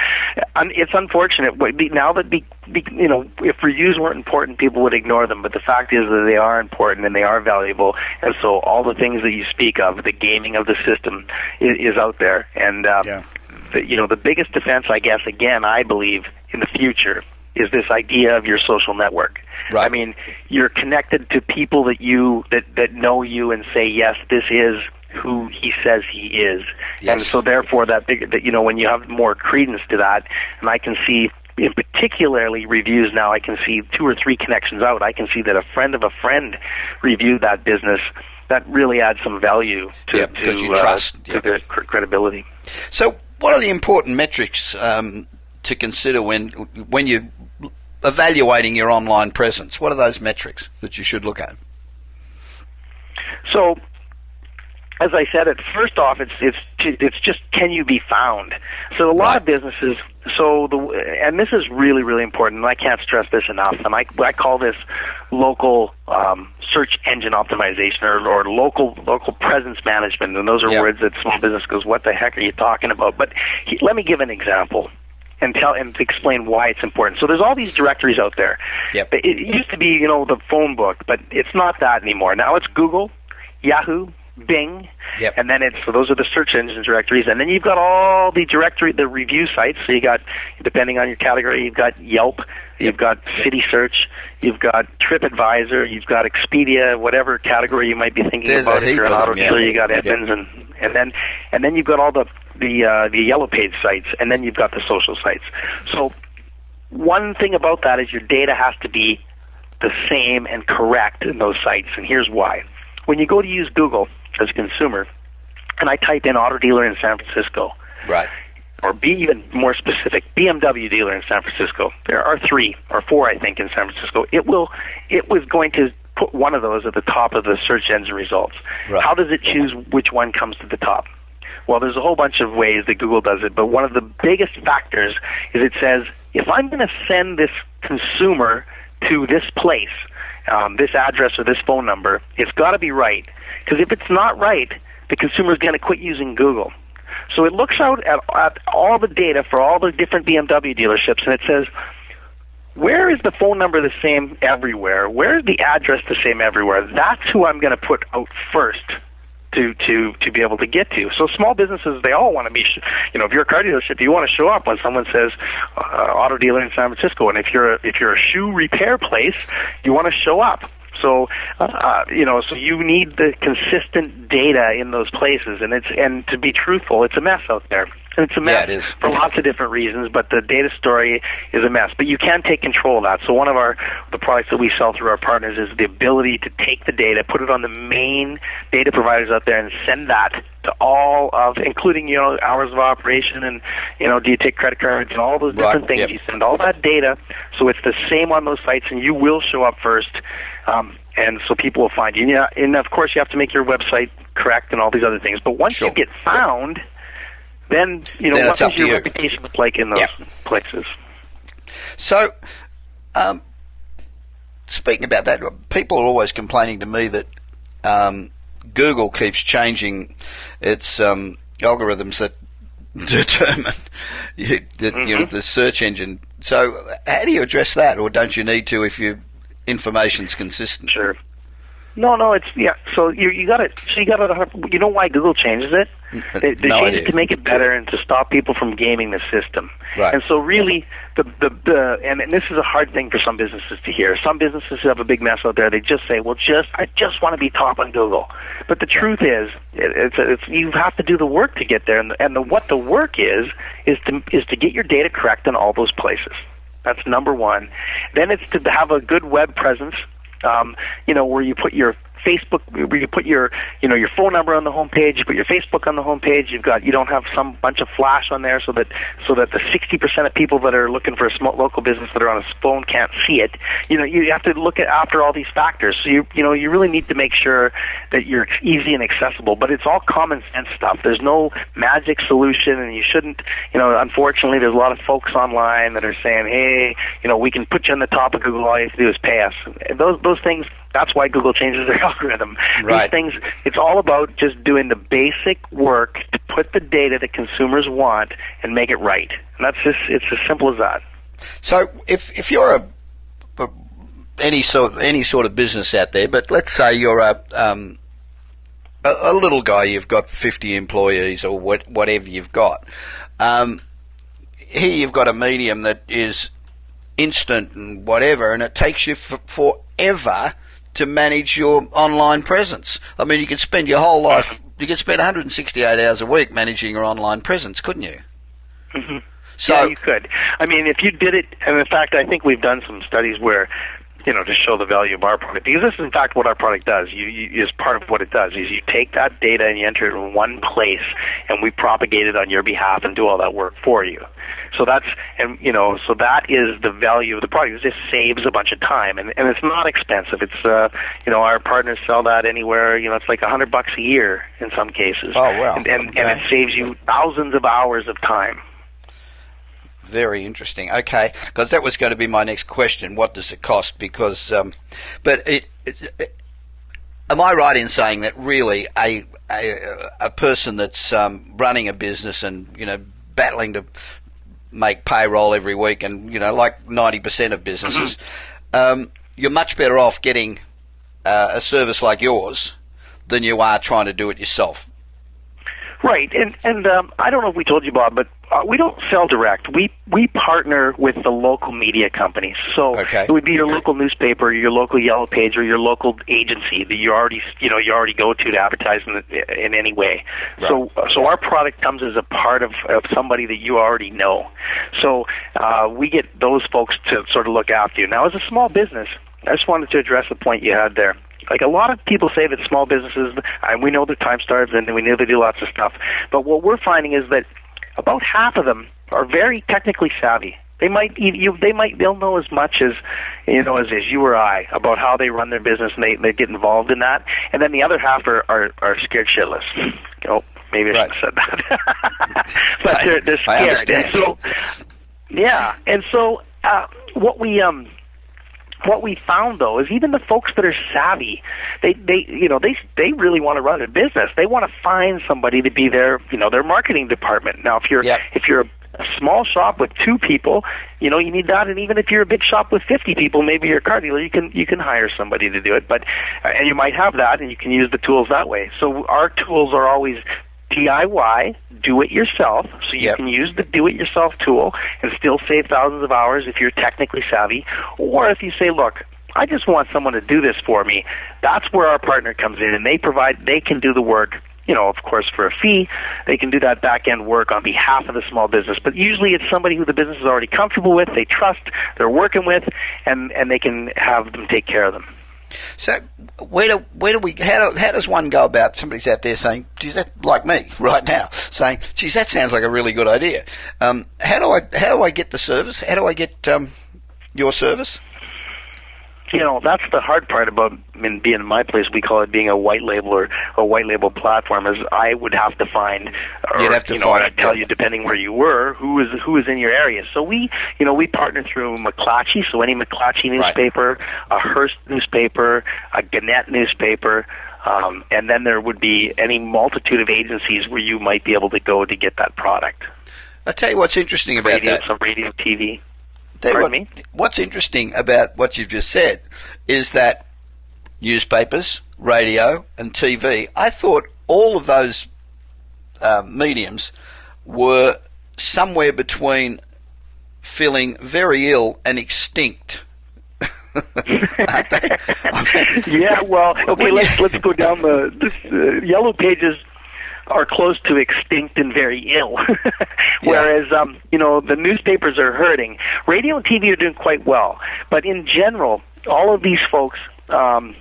It's unfortunate now that be, be, you know if reviews weren't important, people would ignore them. But the fact is that they are important and they are valuable, and so all the things that you speak of, the gaming of the system, is, is out there. And uh, yeah. The, you know the biggest defense, I guess, again, I believe in the future is this idea of your social network. Right. I mean, you're connected to people that you that that know you and say, yes, this is who he says he is, yes. and so therefore that big that you know when you have more credence to that, and I can see in particularly reviews now, I can see two or three connections out. I can see that a friend of a friend reviewed that business. That really adds some value to, to, you uh, trust. to the credibility. So, what are the important metrics um, to consider when when you evaluating your online presence? What are those metrics that you should look at? So, as I said, it first off, it's it's it's just can you be found? So a lot right. of businesses. So the and this is really really important. And I can't stress this enough. And I I call this local um, search engine optimization or, or local local presence management. And those are yep. words that small business goes, what the heck are you talking about? But he, let me give an example and tell and explain why it's important. So there's all these directories out there. Yep. It used to be, you know, the phone book, but it's not that anymore. Now it's Google, Yahoo, Bing, yep. and then it's so those are the search engine directories, and then you've got all the directory, the review sites. So you got, depending on your category, you've got Yelp, you've got City Search, you've got TripAdvisor, you've got Expedia, whatever category you might be thinking There's about. If you're an auto dealer, you got Edmunds, yep. and and then and then you've got all the the uh, the yellow page sites, and then you've got the social sites. So one thing about that is your data has to be the same and correct in those sites, and here's why. When you go to use Google as a consumer, and I type in auto dealer in San Francisco, right, or be even more specific, BMW dealer in San Francisco. There are three or four, I think, in San Francisco. It will, it was going to put one of those at the top of the search engine results. Right. How does it choose which one comes to the top? Well, there's a whole bunch of ways that Google does it, but one of the biggest factors is it says if I'm going to send this consumer to this place, um, this address or this phone number, it's got to be right. Because if it's not right, the consumer is going to quit using Google. So it looks out at, at all the data for all the different BMW dealerships, and it says, where is the phone number the same everywhere? Where is the address the same everywhere? That's who I'm going to put out first to to to be able to get to. So small businesses they all want to be, you know, if you're a car dealership, you want to show up when someone says uh, auto dealer in San Francisco, and if you're a, if you're a shoe repair place, you want to show up. So, uh, you know, so you need the consistent data in those places, and it's and to be truthful, it's a mess out there. And it's a mess yeah, it for lots of different reasons, but the data story is a mess. But you can take control of that. So one of our the products that we sell through our partners is the ability to take the data, put it on the main data providers out there, and send that to all of, including you know hours of operation and you know do you take credit cards and all those different right. things. Yep. You send all that data, so it's the same on those sites, and you will show up first. Um, and so people will find you. Yeah, and of course you have to make your website correct and all these other things. But once sure. you get found, then you know then what does your you. reputation look like in those yeah. places. So, um, speaking about that, people are always complaining to me that um, Google keeps changing its um, algorithms that determine you, that mm-hmm. you know, the search engine. So, how do you address that, or don't you need to if your information's consistent? Sure. No, no, it's yeah. So you you got it. so you got to you know why Google changes it? They, they no change idea. it to make it better and to stop people from gaming the system. Right. And so really the the, the and, and this is a hard thing for some businesses to hear. Some businesses have a big mess out there. They just say, "Well, just I just want to be top on Google." But the truth is, it, it's it's you have to do the work to get there. And the, and the, what the work is is to is to get your data correct in all those places. That's number one. Then it's to have a good web presence um, you know, where you put your Facebook where you put your you know your phone number on the homepage, you put your Facebook on the homepage. You've got you don't have some bunch of flash on there so that so that the 60% of people that are looking for a small local business that are on a phone can't see it. You know you have to look at after all these factors. So you you know you really need to make sure that you're easy and accessible. But it's all common sense stuff. There's no magic solution, and you shouldn't. You know, unfortunately, there's a lot of folks online that are saying, "Hey, you know, we can put you on the top of Google. All you have to do is pay us." Those those things. That's why Google changes their algorithm. Right. These things. It's all about just doing the basic work to put the data that consumers want and make it right. And that's just it's as simple as that. So if if you're a, a any sort any sort of business out there, but let's say you're a um, a, a little guy, you've got 50 employees or what, whatever you've got. Um, here you've got a medium that is instant and whatever, and it takes you f- forever to manage your online presence. I mean, you could spend your whole life, you could spend 168 hours a week managing your online presence, couldn't you? Mm-hmm. So, yeah, you could. I mean, if you did it, and in fact, I think we've done some studies where, you know, to show the value of our product, because this is in fact what our product does. You, you is part of what it does. Is you take that data and you enter it in one place, and we propagate it on your behalf and do all that work for you. So that's and you know so that is the value of the product. It just saves a bunch of time, and and it's not expensive. It's uh you know our partners sell that anywhere. You know it's like a hundred bucks a year in some cases. Oh wow! And and, okay. and it saves you thousands of hours of time. Very interesting. Okay, because that was going to be my next question. What does it cost? Because, um, but it, it, it, am I right in saying that really a a, a person that's um, running a business and you know battling to make payroll every week and you know like ninety percent of businesses, um, you're much better off getting uh, a service like yours than you are trying to do it yourself. Right, and and um, I don't know if we told you, Bob, but uh, we don't sell direct. We we partner with the local media companies. So Okay. it would be your local newspaper, your local yellow page, or your local agency that you already you know you already go to to advertise in, the, in any way. So so our product comes as a part of, of somebody that you already know. So uh, we get those folks to sort of look after you. Now, as a small business, I just wanted to address the point you had there like a lot of people say that small businesses and we know they're time starved and we know they do lots of stuff but what we're finding is that about half of them are very technically savvy. They might you they might they'll know as much as you know as, as you or I about how they run their business and they they get involved in that. And then the other half are are, are scared shitless. Oh maybe I Right. should have said that. But they're they're scared. So yeah. And so uh what we um what we found though is even the folks that are savvy they they you know they they really want to run a business. They want to find somebody to be their you know their marketing department. Now if you're Yep. if you're a small shop with two people you know you need that. And even if you're a big shop with 50 people maybe you're a car dealer you can you can hire somebody to do it. But uh, and you might have that and you can use the tools that way. So our tools are always DIY, do it yourself, so you Yep. can use the do it yourself tool and still save thousands of hours if you're technically savvy. Or if you say, look, I just want someone to do this for me, that's where our partner comes in and they provide, they can do the work. You know, of course, for a fee, they can do that back end work on behalf of the small business. But usually, it's somebody who the business is already comfortable with, they trust, they're working with, and and they can have them take care of them. So where do where do we how do, how does one go about somebody's out there saying, geez, that like me right now saying, geez, that sounds like a really good idea. Um, how do I how do I get the service? How do I get um, your service? You know that's the hard part about in being in my place we call it being a white label or a white label platform is I would have to find or You'd have to you know I'd tell you depending where you were who is who is in your area so we you know we partner through McClatchy so any McClatchy Right. newspaper a Hearst newspaper a Gannett newspaper um, and then there would be any multitude of agencies where you might be able to go to get that product I tell you what's interesting about radio that. some radio TV Tell you Pardon what? What's interesting about what you've just said is that newspapers, radio, and TV. I thought all of those um, mediums were somewhere between feeling very ill and extinct. Aren't they? I mean, yeah, well, okay, let's let's go down the this, uh, yellow pages are close to extinct and very ill. Whereas um, you know, the newspapers are hurting. Radio and TV are doing quite well. But in general, all of these folks um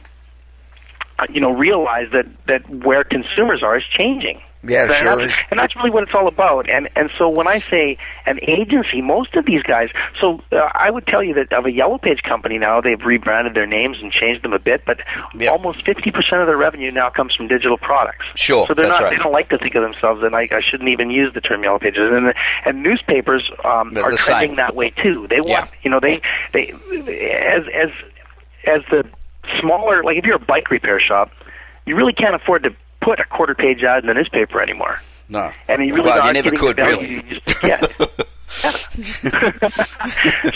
you know realize that that where consumers are is changing. Yeah, and sure that's. And that's really what it's all about. And and so when I say an agency, most of these guys. So uh, I would tell you that of a Yellow Page company now, they've rebranded their names and changed them a bit, but Yeah. almost fifty percent of their revenue now comes from digital products. Sure, So they're that's not. right. They don't like to think of themselves, and I, I shouldn't even use the term Yellow Pages. And and newspapers um, are trending same. that way too. They want Yeah. you know they they as as as the smaller like if you're a bike repair shop, you really can't afford to put a quarter page ad in the newspaper anymore. No. And you really well, you never could really. you just get.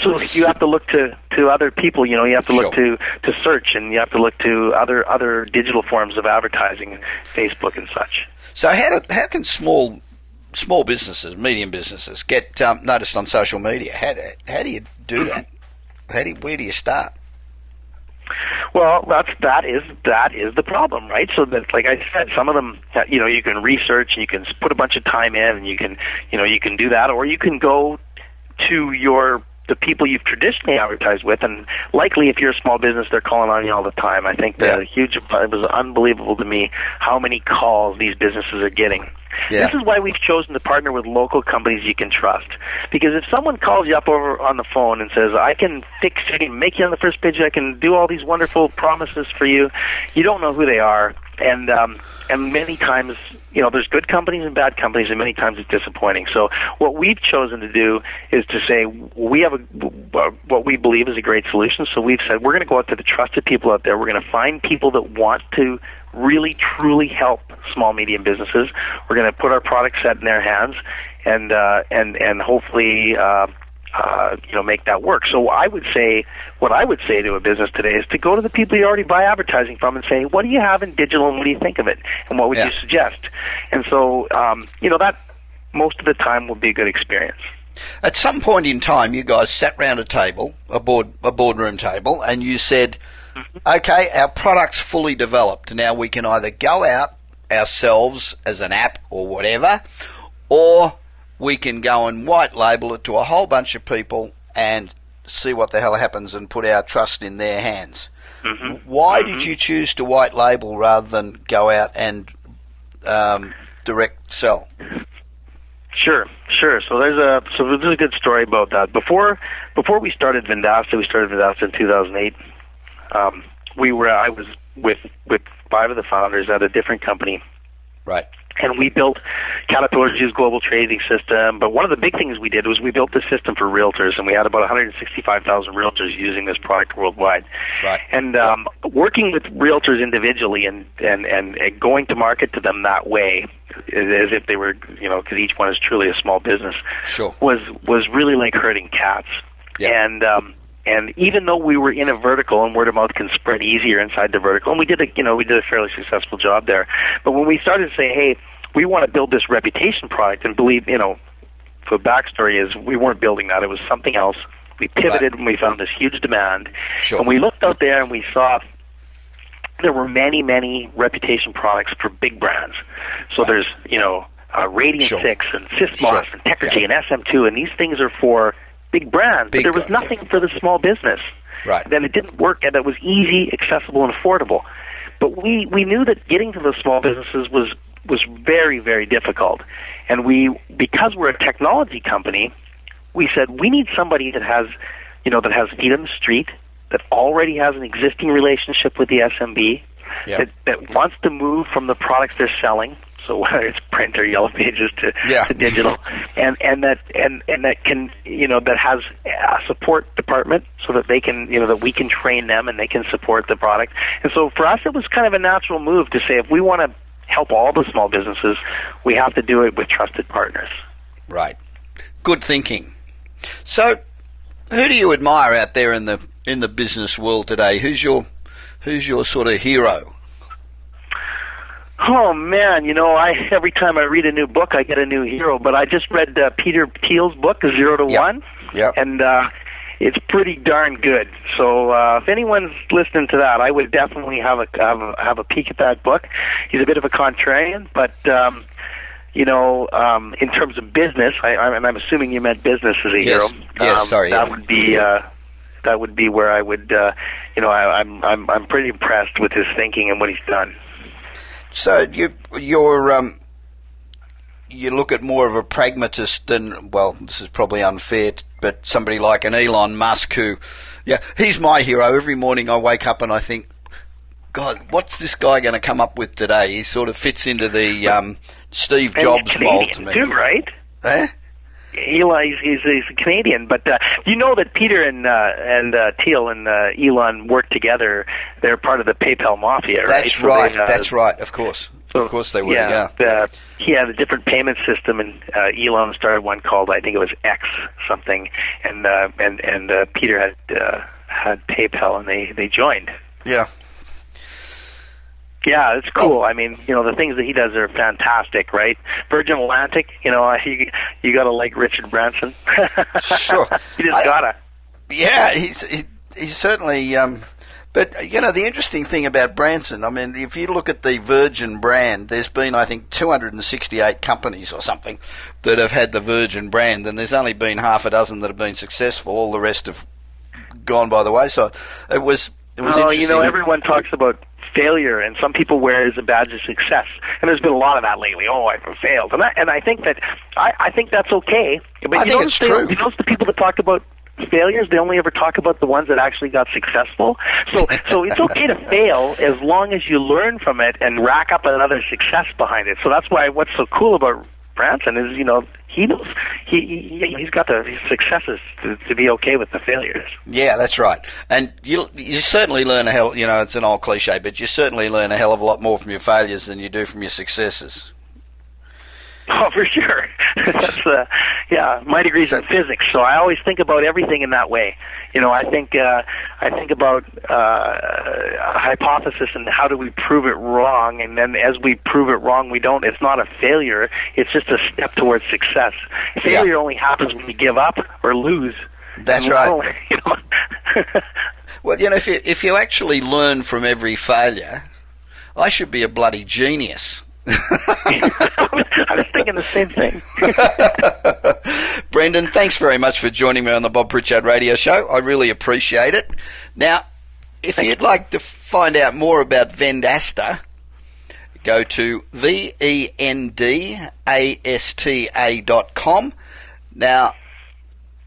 so you have to look to, to other people. You know, you have to look Sure. to, to search, and you have to look to other other digital forms of advertising, Facebook and such. So how do, how can small small businesses, medium businesses, get um, noticed on social media? How do, how do you do that? How do you, where do you start? Well, that's that is that is the problem, right? So that, like I said, some of them, you know, you can research and you can put a bunch of time in, and you can, you know, you can do that, or you can go to your the people you've traditionally advertised with, and likely if you're a small business, they're calling on you all the time. I think the Yeah. huge it was unbelievable to me how many calls these businesses are getting. Yeah. This is why we've chosen to partner with local companies you can trust. Because if someone calls you up over on the phone and says, "I can fix, I can make you on the first page, I can do all these wonderful promises for you," you don't know who they are, and um, and many times, you know, there's good companies and bad companies, and many times it's disappointing. So what we've chosen to do is to say we have a what we believe is a great solution. So we've said we're going to go out to the trusted people out there. We're going to find people that want to really truly help small medium businesses. We're going to put our product set in their hands, and uh, and and hopefully. Uh, uh, you know, make that work. So I would say, what I would say to a business today is to go to the people you already buy advertising from and say, what do you have in digital and what do you think of it, and what would Yeah. you suggest? And so, um, you know, that most of the time will be a good experience. At some point in time, you guys sat round a table, a board, a boardroom table, and you said, Mm-hmm. "Okay, our product's fully developed. Now we can either go out ourselves as an app or whatever, or we can go and white label it to a whole bunch of people and see what the hell happens and put our trust in their hands." Mm-hmm. Why did mm-hmm. you choose to white label rather than go out and um, direct sell? Sure, sure. So there's a so there's a good story about that. Before before we started Vendasta, we started Vendasta in 2008. Um, we were I was with with five of the founders at a different company, Right. and we built Caterpillar's global trading system. But one of the big things we did was we built this system for realtors, and we had about 165,000 realtors using this product worldwide. Right. And um, working with realtors individually and, and, and, and going to market to them that way, as if they were, you know, because each one is truly a small business, Sure. was was really like herding cats. Yeah. And um, and even though we were in a vertical and word of mouth can spread easier inside the vertical, and we did a you know we did a fairly successful job there. But when we started to say, hey, we want to build this reputation product, and believe you know, the backstory is we weren't building that; it was something else. We pivoted when we found this huge demand, Sure. and we looked out there and we saw there were many, many reputation products for big brands. So Right. there's, you know, uh, Radian Sure. 6 and Sysomos Sure. and Techergy Yeah. and SM2, and these things are for big brands. Big but there was nothing for the small business. Right. Then it didn't work, and it was easy, accessible, and affordable. But we, we knew that getting to the small businesses was was very, very difficult. And we, because we're a technology company, we said we need somebody that has, you know, that has feet on the street, that already has an existing relationship with the SMB, Yeah. that, that wants to move from the products they're selling. So whether it's print or yellow pages to, Yeah. to digital, and and that and and that can you know that has a support department so that they can you know that we can train them and they can support the product. And so for us, it was kind of a natural move to say if we want to help all the small businesses, we have to do it with trusted partners. Right. Good thinking. So, who do you admire out there in the in the business world today? Who's your who's your sort of hero? Oh man, you know, I every time I read a new book, I get a new hero. But I just read uh, Peter Thiel's book, Zero to Yep. One, Yep. and uh, it's pretty darn good. So uh, if anyone's listening to that, I would definitely have a have a, have a peek at that book. He's a bit of a contrarian, but um, you know, um, in terms of business, I, I, and I'm assuming you meant business as a Yes. hero. Yes, um, sorry, that yeah. would be. Uh, that would be where I would, uh, you know, I, I'm I'm I'm pretty impressed with his thinking and what he's done. So you you're um, you look at more of a pragmatist than well, this is probably unfair, but somebody like an Elon Musk who, yeah, he's my hero. Every morning I wake up and I think, God, what's this guy going to come up with today? He sort of fits into the um, Steve Jobs mold to me, too, right? Eh? Eli, he's, he's, he's a Canadian, but uh, you know that Peter and uh, and uh, Thiel and uh, Elon work together. They're part of the PayPal mafia, right? That's So right. they, uh, That's right. Of course. so, of course they would. Yeah. The, he had a different payment system, and uh, Elon started one called I think it was X something, and uh, and and uh, Peter had uh, had PayPal, and they they joined. Yeah. Yeah, it's cool. I mean, you know, the things that he does are fantastic, right? Virgin Atlantic, you know, you you got to like Richard Branson. Sure. you just I- gotta. Yeah, he's he, he's certainly. Um, but you know, the interesting thing about Branson, I mean, if you look at the Virgin brand, there's been I think 268 companies or something that have had the Virgin brand, and there's only been half a dozen that have been successful. All the rest have gone by the wayside. It was. It was Oh, interesting. you know, everyone talks about failure, and some people wear it as a badge of success. And there's been a lot of that lately. Oh, I failed, and I, and I think that I, I think that's okay. But I you think it's they- true. You notice the people that talk about failures, they only ever talk about the ones that actually got successful. So, so it's okay to fail as long as you learn from it and rack up another success behind it. So that's why what's so cool about Branson is, you know, he knows he, he he's got the successes to, to be okay with the failures. Yeah, that's right. And you you certainly learn a hell. You know, it's an old cliche, but you certainly learn a hell of a lot more from your failures than you do from your successes. Oh, for sure. That's uh, yeah. My degree's in physics, so I always think about everything in that way. You know, I think uh, I think about uh, a hypothesis and how do we prove it wrong, and then as we prove it wrong, we don't. It's not a failure. It's just a step towards success. Failure only happens when you give up or lose. That's right. only- You know. Well, you know, if you if you actually learn from every failure, I should be a bloody genius. I was thinking the same thing. Brendan, thanks very much for joining me on the Bob Pritchard Radio Show. I really appreciate it. Now, if you'd like to find out more about Vendasta, go to v e n d a s t a dot com. Now,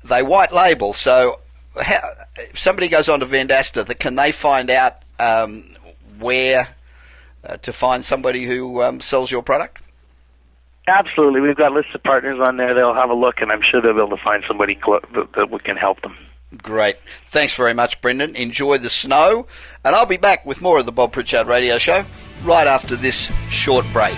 they white label, so how, if somebody goes on to Vendasta, can they find out um, where uh, to find somebody who um, sells your product? Absolutely, we've got lists of partners on there. They'll have a look, and I'm sure they'll be able to find somebody clo- that, that we can help them. Great. Thanks very much, Brendan. Enjoy the snow. And I'll be back with more of the Bob Pritchard Radio Show right after this short break.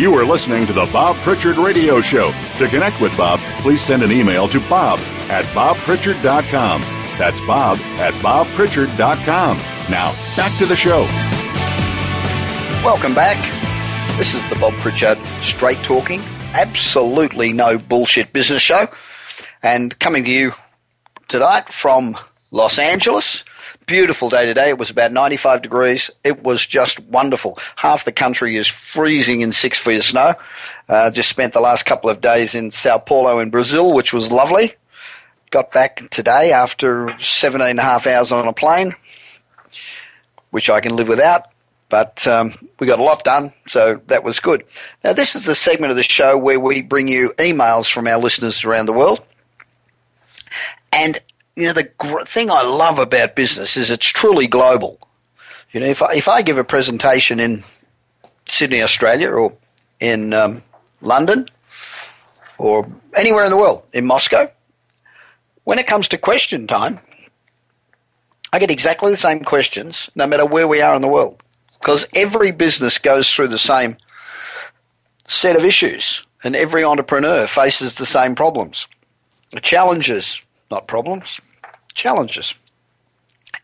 You are listening to the Bob Pritchard Radio Show. To connect with Bob, please send an email to bob at bobpritchard.com. That's bob at bobpritchard.com. Now, back to the show. Welcome back. This is the Bob Pritchard straight talking, absolutely no bullshit business show. And coming to you tonight from Los Angeles. Beautiful day today. It was about 95 degrees. It was just wonderful. Half the country is freezing in six feet of snow. Uh, just spent the last couple of days in Sao Paulo in Brazil, which was lovely. Got back today after 17 and a half hours on a plane, which I can live without but um, we got a lot done, so that was good. Now, this is the segment of the show where we bring you emails from our listeners around the world. And, you know, the gr- thing I love about business is it's truly global. You know, if I, if I give a presentation in Sydney, Australia, or in um, London, or anywhere in the world, in Moscow, when it comes to question time, I get exactly the same questions no matter where we are in the world because every business goes through the same set of issues and every entrepreneur faces the same problems. The challenges, not problems, challenges.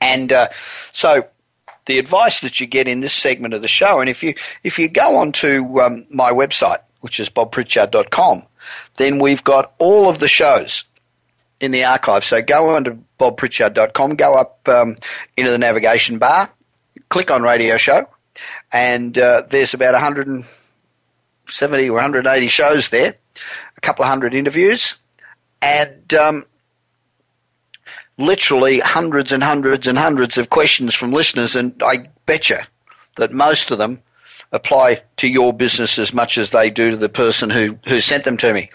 And uh, so the advice that you get in this segment of the show, and if you if you go onto um, my website, which is bobpritchard.com, then we've got all of the shows in the archive. So go onto bobpritchard.com, go up um, into the navigation bar, click on radio show, and uh, there's about 170 or 180 shows there, a couple of hundred interviews, and um, literally hundreds and hundreds and hundreds of questions from listeners, and I bet you that most of them apply to your business as much as they do to the person who, who sent them to me.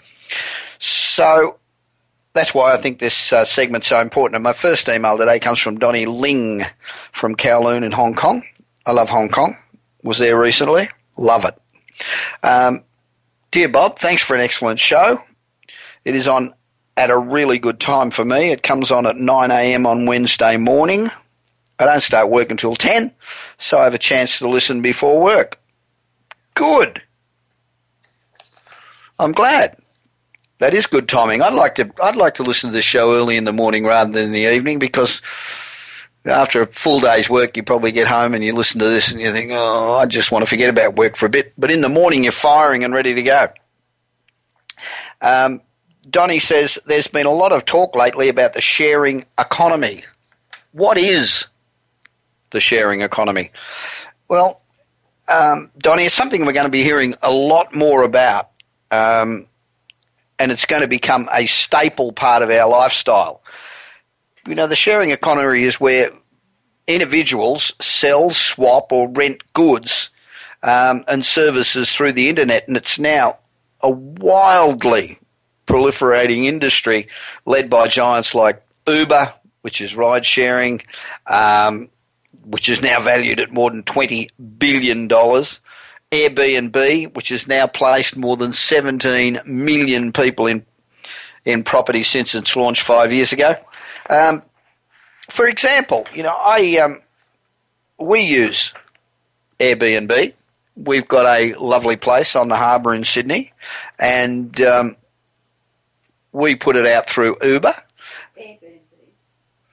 So that's why I think this uh, segment's so important. And my first email today comes from Donnie Ling from Kowloon in Hong Kong. I love Hong Kong. Was there recently. Love it. Um, dear Bob, thanks for an excellent show. It is on at a really good time for me. It comes on at 9 a.m. on Wednesday morning. I don't start work until 10, so I have a chance to listen before work. Good. I'm glad. That is good timing. I'd like to I'd like to listen to the show early in the morning rather than in the evening because after a full day's work you probably get home and you listen to this and you think, "Oh, I just want to forget about work for a bit." But in the morning you're firing and ready to go. Um, Donny says there's been a lot of talk lately about the sharing economy. What is the sharing economy? Well, um, Donny, it's something we're going to be hearing a lot more about, um, and it's going to become a staple part of our lifestyle. You know, the sharing economy is where individuals sell, swap, or rent goods um, and services through the internet, and it's now a wildly proliferating industry led by giants like Uber, which is ride sharing, um, which is now valued at more than $20 billion. Airbnb, which has now placed more than 17 million people in, in property since its launch five years ago. Um, for example, you know, I um, we use Airbnb. We've got a lovely place on the harbour in Sydney, and um, we put it out through Uber.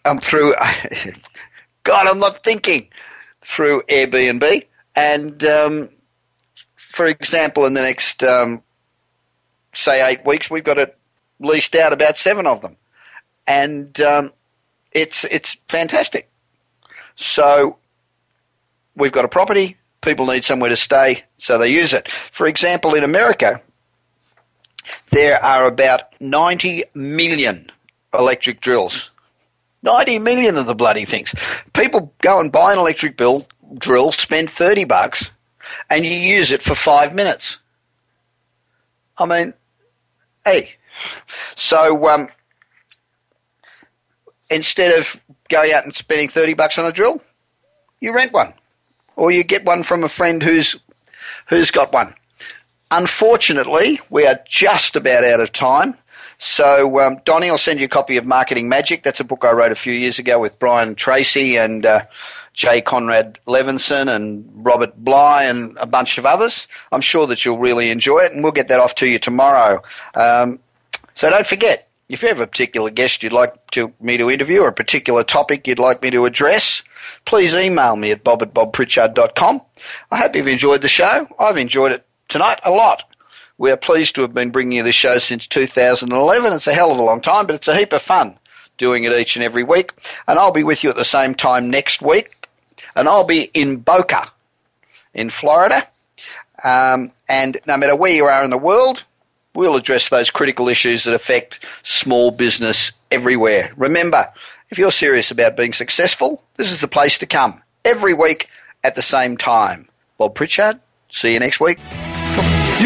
I'm um, through. God, I'm not thinking through Airbnb, and um, for example, in the next um, say eight weeks, we've got it leased out about seven of them, and um, it's it's fantastic. So we've got a property. People need somewhere to stay, so they use it. For example, in America, there are about 90 million electric drills. 90 million of the bloody things. People go and buy an electric bill, drill, spend 30 bucks, and you use it for five minutes. I mean, hey. So um, instead of going out and spending 30 bucks on a drill, you rent one. Or you get one from a friend who's who's got one. Unfortunately, we are just about out of time. So, um, Donnie, I'll send you a copy of Marketing Magic. That's a book I wrote a few years ago with Brian Tracy and uh, Jay Conrad Levinson and Robert Bly and a bunch of others. I'm sure that you'll really enjoy it, and we'll get that off to you tomorrow. Um, so, don't forget, if you have a particular guest you'd like to, me to interview or a particular topic you'd like me to address, please email me at bob at bobpritchard.com. I hope you've enjoyed the show. I've enjoyed it tonight a lot. We are pleased to have been bringing you this show since 2011. It's a hell of a long time, but it's a heap of fun doing it each and every week. And I'll be with you at the same time next week. And I'll be in Boca, in Florida. Um, and no matter where you are in the world, we'll address those critical issues that affect small business everywhere. Remember, if you're serious about being successful, this is the place to come every week at the same time. Bob Pritchard, see you next week.